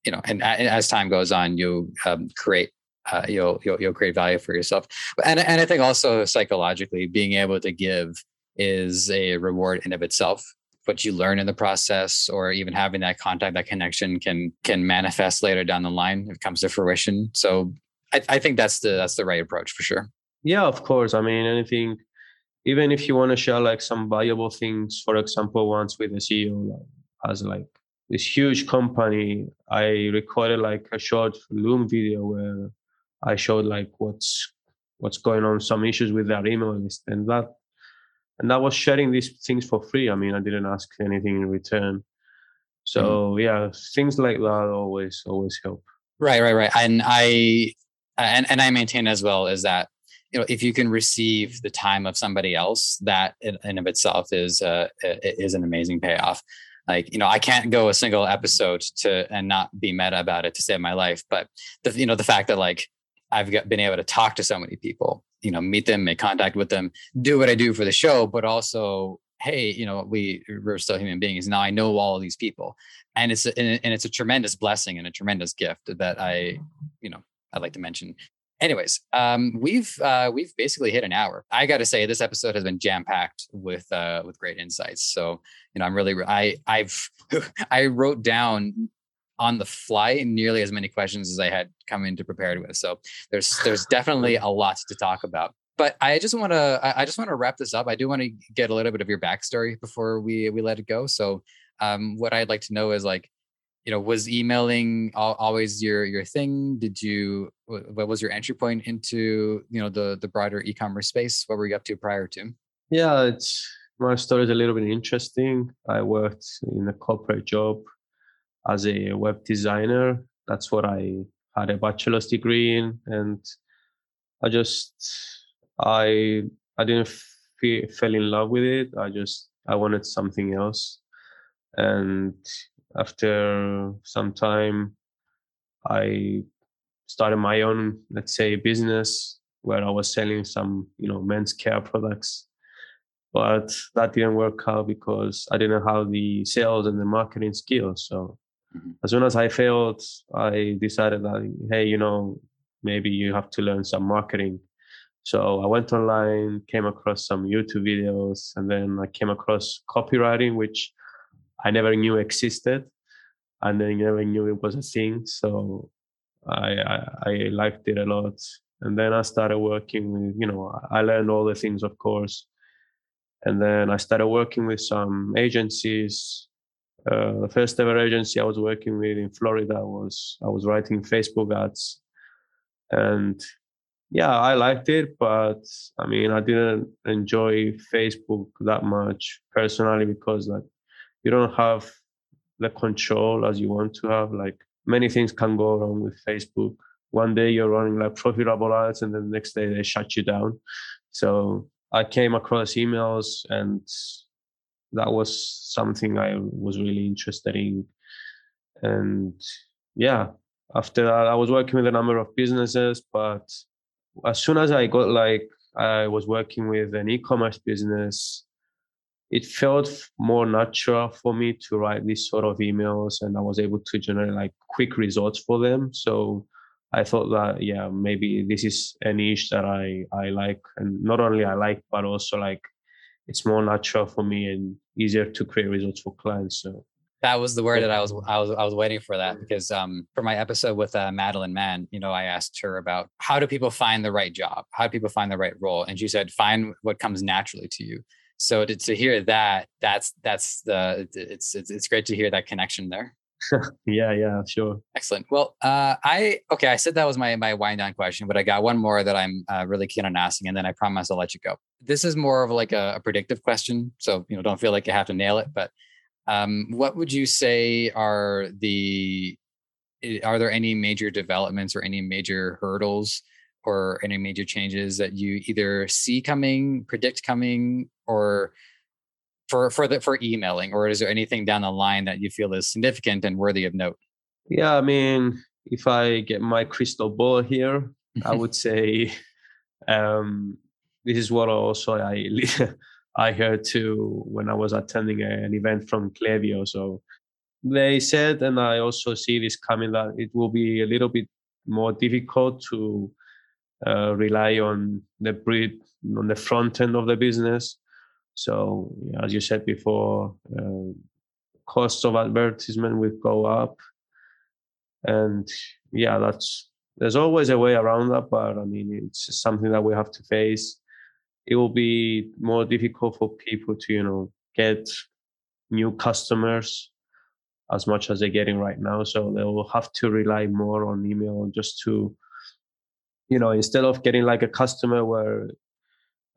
you know, and, and as time goes on, you um, create uh, you'll, you'll you'll create value for yourself. And and I think also psychologically, being able to give is a reward in of itself. What you learn in the process, or even having that contact, that connection, can can manifest later down the line if it comes to fruition. So I, I think that's the that's the right approach for sure. Yeah, of course. I mean, anything even if you want to share like some valuable things for example once with the ceo like, as like this huge company i recorded like a short loom video where i showed like what's what's going on some issues with their email list and that. And i was sharing these things for free. I mean i didn't ask anything in return. So mm. yeah things like that always always help. Right right right. And i and and I maintain as well is that you know if you can receive the time of somebody else, that in, in of itself is uh, is an amazing payoff. Like you know, I can't go a single episode to and not be meta about it to save my life. But the you know the fact that like I've got, been able to talk to so many people, you know, meet them, make contact with them, do what I do for the show, but also hey, you know, we we're still human beings. Now I know all of these people, and it's a, and it's a tremendous blessing and a tremendous gift that I, you know, I'd like to mention. Anyways, um, we've uh, we've basically hit an hour. I got to say, this episode has been jam packed with uh, with great insights. So, you know, I'm really I I've *laughs* I wrote down on the fly nearly as many questions as I had come into prepared with. So there's there's definitely a lot to talk about but I just want to I just want to wrap this up. I do want to get a little bit of your backstory before we we let it go. So, um, what I'd like to know is like, you know, was emailing always your your thing? Did you what was your entry point into you know the the broader e-commerce space? What were you up to prior to? Yeah, it's my story is a little bit interesting. I worked in a corporate job as a web designer. That's what I had a bachelor's degree in, and I just I I didn't feel, fell in love with it. I just I wanted something else, and after some time, I started my own let's say business where I was selling some you know men's care products. But that didn't work out because I didn't have the sales and the marketing skills. So mm-hmm. as soon as I failed, I decided that hey, you know, maybe you have to learn some marketing so I went online, came across some YouTube videos, and then I came across copywriting, which I never knew existed, and I never knew it was a thing. So I, I, I liked it a lot, and then I started working with, you know, I learned all the things, of course, and then I started working with some agencies. Uh, the first ever agency I was working with in Florida was I was writing Facebook ads, and yeah, I liked it, but I mean, I didn't enjoy Facebook that much personally because like you don't have the control as you want to have. Like many things can go wrong with Facebook. One day you're running like profitable ads, and then the next day they shut you down. So I came across emails, and that was something I was really interested in. And yeah, after that, I was working with a number of businesses, but as soon as I got like I was working with an e-commerce business, it felt more natural for me to write these sort of emails and I was able to generate like quick results for them. So I thought that yeah, maybe this is a niche that I I like and not only I like but also like it's more natural for me and easier to create results for clients. So that was the word that I was I was I was waiting for that because um for my episode with uh, Madeline Mann, you know, I asked her about how do people find the right job, how do people find the right role, and she said find what comes naturally to you. So to, to hear that, that's that's the it's it's it's great to hear that connection there. *laughs* yeah, yeah, sure. Excellent. Well, uh, I okay. I said that was my my wind down question, but I got one more that I'm uh, really keen on asking, and then I promise I'll let you go. This is more of like a, a predictive question, so you know, don't feel like you have to nail it, but um, what would you say are the are there any major developments or any major hurdles or any major changes that you either see coming, predict coming, or for for the for emailing, or is there anything down the line that you feel is significant and worthy of note? Yeah, I mean, if I get my crystal ball here, I would *laughs* say um, this is what also I *laughs* I heard too when I was attending an event from Klaviyo. So they said, and I also see this coming, that it will be a little bit more difficult to uh, rely on the breed on the front end of the business. So as you said before, uh, costs of advertisement will go up, and yeah, that's there's always a way around that. But I mean, it's something that we have to face it will be more difficult for people to you know get new customers as much as they're getting right now so they will have to rely more on email just to you know instead of getting like a customer where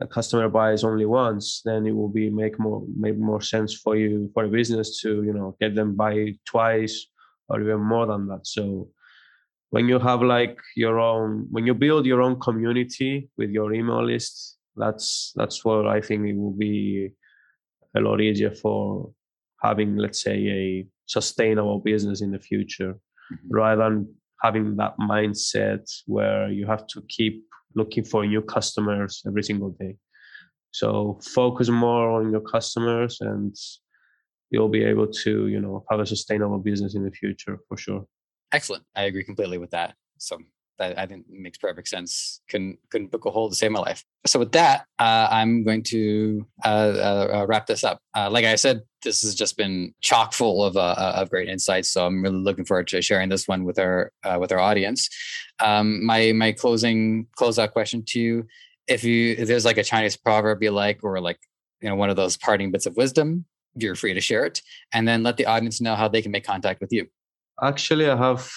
a customer buys only once then it will be make more make more sense for you for a business to you know get them buy twice or even more than that so when you have like your own when you build your own community with your email list that's that's what i think it will be a lot easier for having let's say a sustainable business in the future mm-hmm. rather than having that mindset where you have to keep looking for new customers every single day. So focus more on your customers and you'll be able to you know have a sustainable business in the future for sure. Excellent. I agree completely with that. So that I think makes perfect sense. Couldn't couldn't book a hole to save my life. So with that, uh, I'm going to uh, uh, uh wrap this up. Uh, like I said, this has just been chock full of uh, of great insights. So I'm really looking forward to sharing this one with our with our audience. Um, my my closing closeout question to you: If you if there's like a Chinese proverb you like, or like you know one of those parting bits of wisdom, you're free to share it, and then let the audience know how they can make contact with you. Actually, I have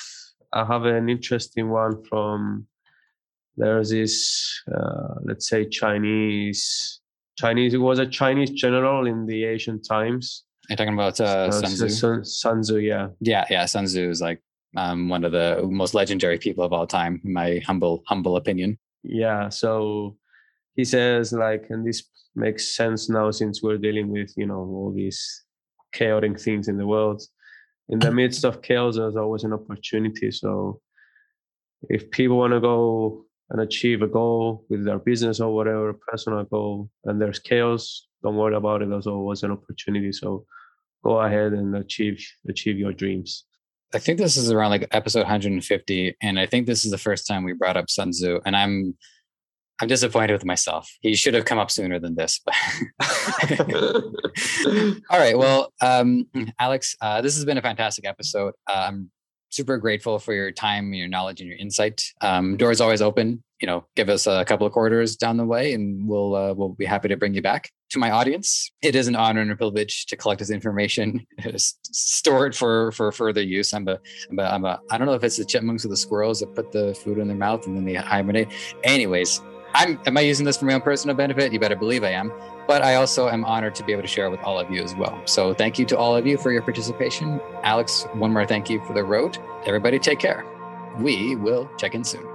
I have an interesting one from there's this uh, let's say Chinese Chinese it was a Chinese general in the Asian times. You're you talking about uh, Sun Tzu? Sun, Sun Tzu, yeah. Yeah, yeah. Sun Tzu is like um, one of the most legendary people of all time, in my humble humble opinion. Yeah. So he says like, and this makes sense now since we're dealing with you know all these chaotic things in the world in the midst of chaos, there's always an opportunity. So if people want to go and achieve a goal with their business or whatever personal goal, and there's chaos, don't worry about it. There's always an opportunity. So go ahead and achieve achieve your dreams. I think this is around like episode 150, and I think this is the first time we brought up Sun Tzu, and I'm I'm disappointed with myself. He should have come up sooner than this. *laughs* All right. Well, um, Alex, uh, this has been a fantastic episode. Uh, I'm super grateful for your time, your knowledge, and your insight. Um, doors always open. You know, give us a couple of quarters down the way, and we'll uh, we'll be happy to bring you back. To my audience, it is an honor and a privilege to collect this information, *laughs* store it for for further use. I'm a, I'm a, I'm a I don't know if it's the chipmunks or the squirrels that put the food in their mouth and then they hibernate. Anyways, I'm am I using this for my own personal benefit? You better believe I am. But I also am honored to be able to share with all of you as well. So thank you to all of you for your participation. Alex, one more thank you for the road. Everybody take care. We will check in soon.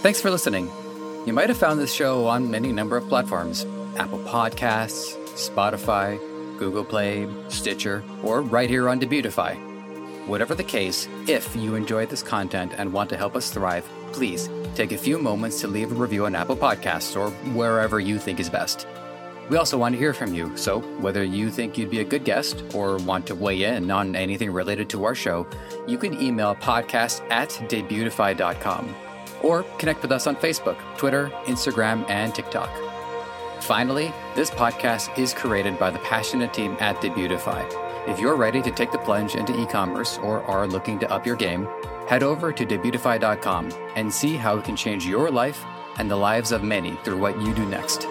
Thanks for listening. You might have found this show on many number of platforms Apple Podcasts, Spotify, Google Play, Stitcher, or right here on Debutify. Whatever the case, if you enjoyed this content and want to help us thrive, please take a few moments to leave a review on Apple Podcasts or wherever you think is best. We also want to hear from you, so whether you think you'd be a good guest or want to weigh in on anything related to our show, you can email podcast at debutify.com or connect with us on Facebook, Twitter, Instagram, and TikTok. Finally, this podcast is created by the passionate team at Debutify if you're ready to take the plunge into e commerce or are looking to up your game, head over to debutify.com and see how it can change your life and the lives of many through what you do next.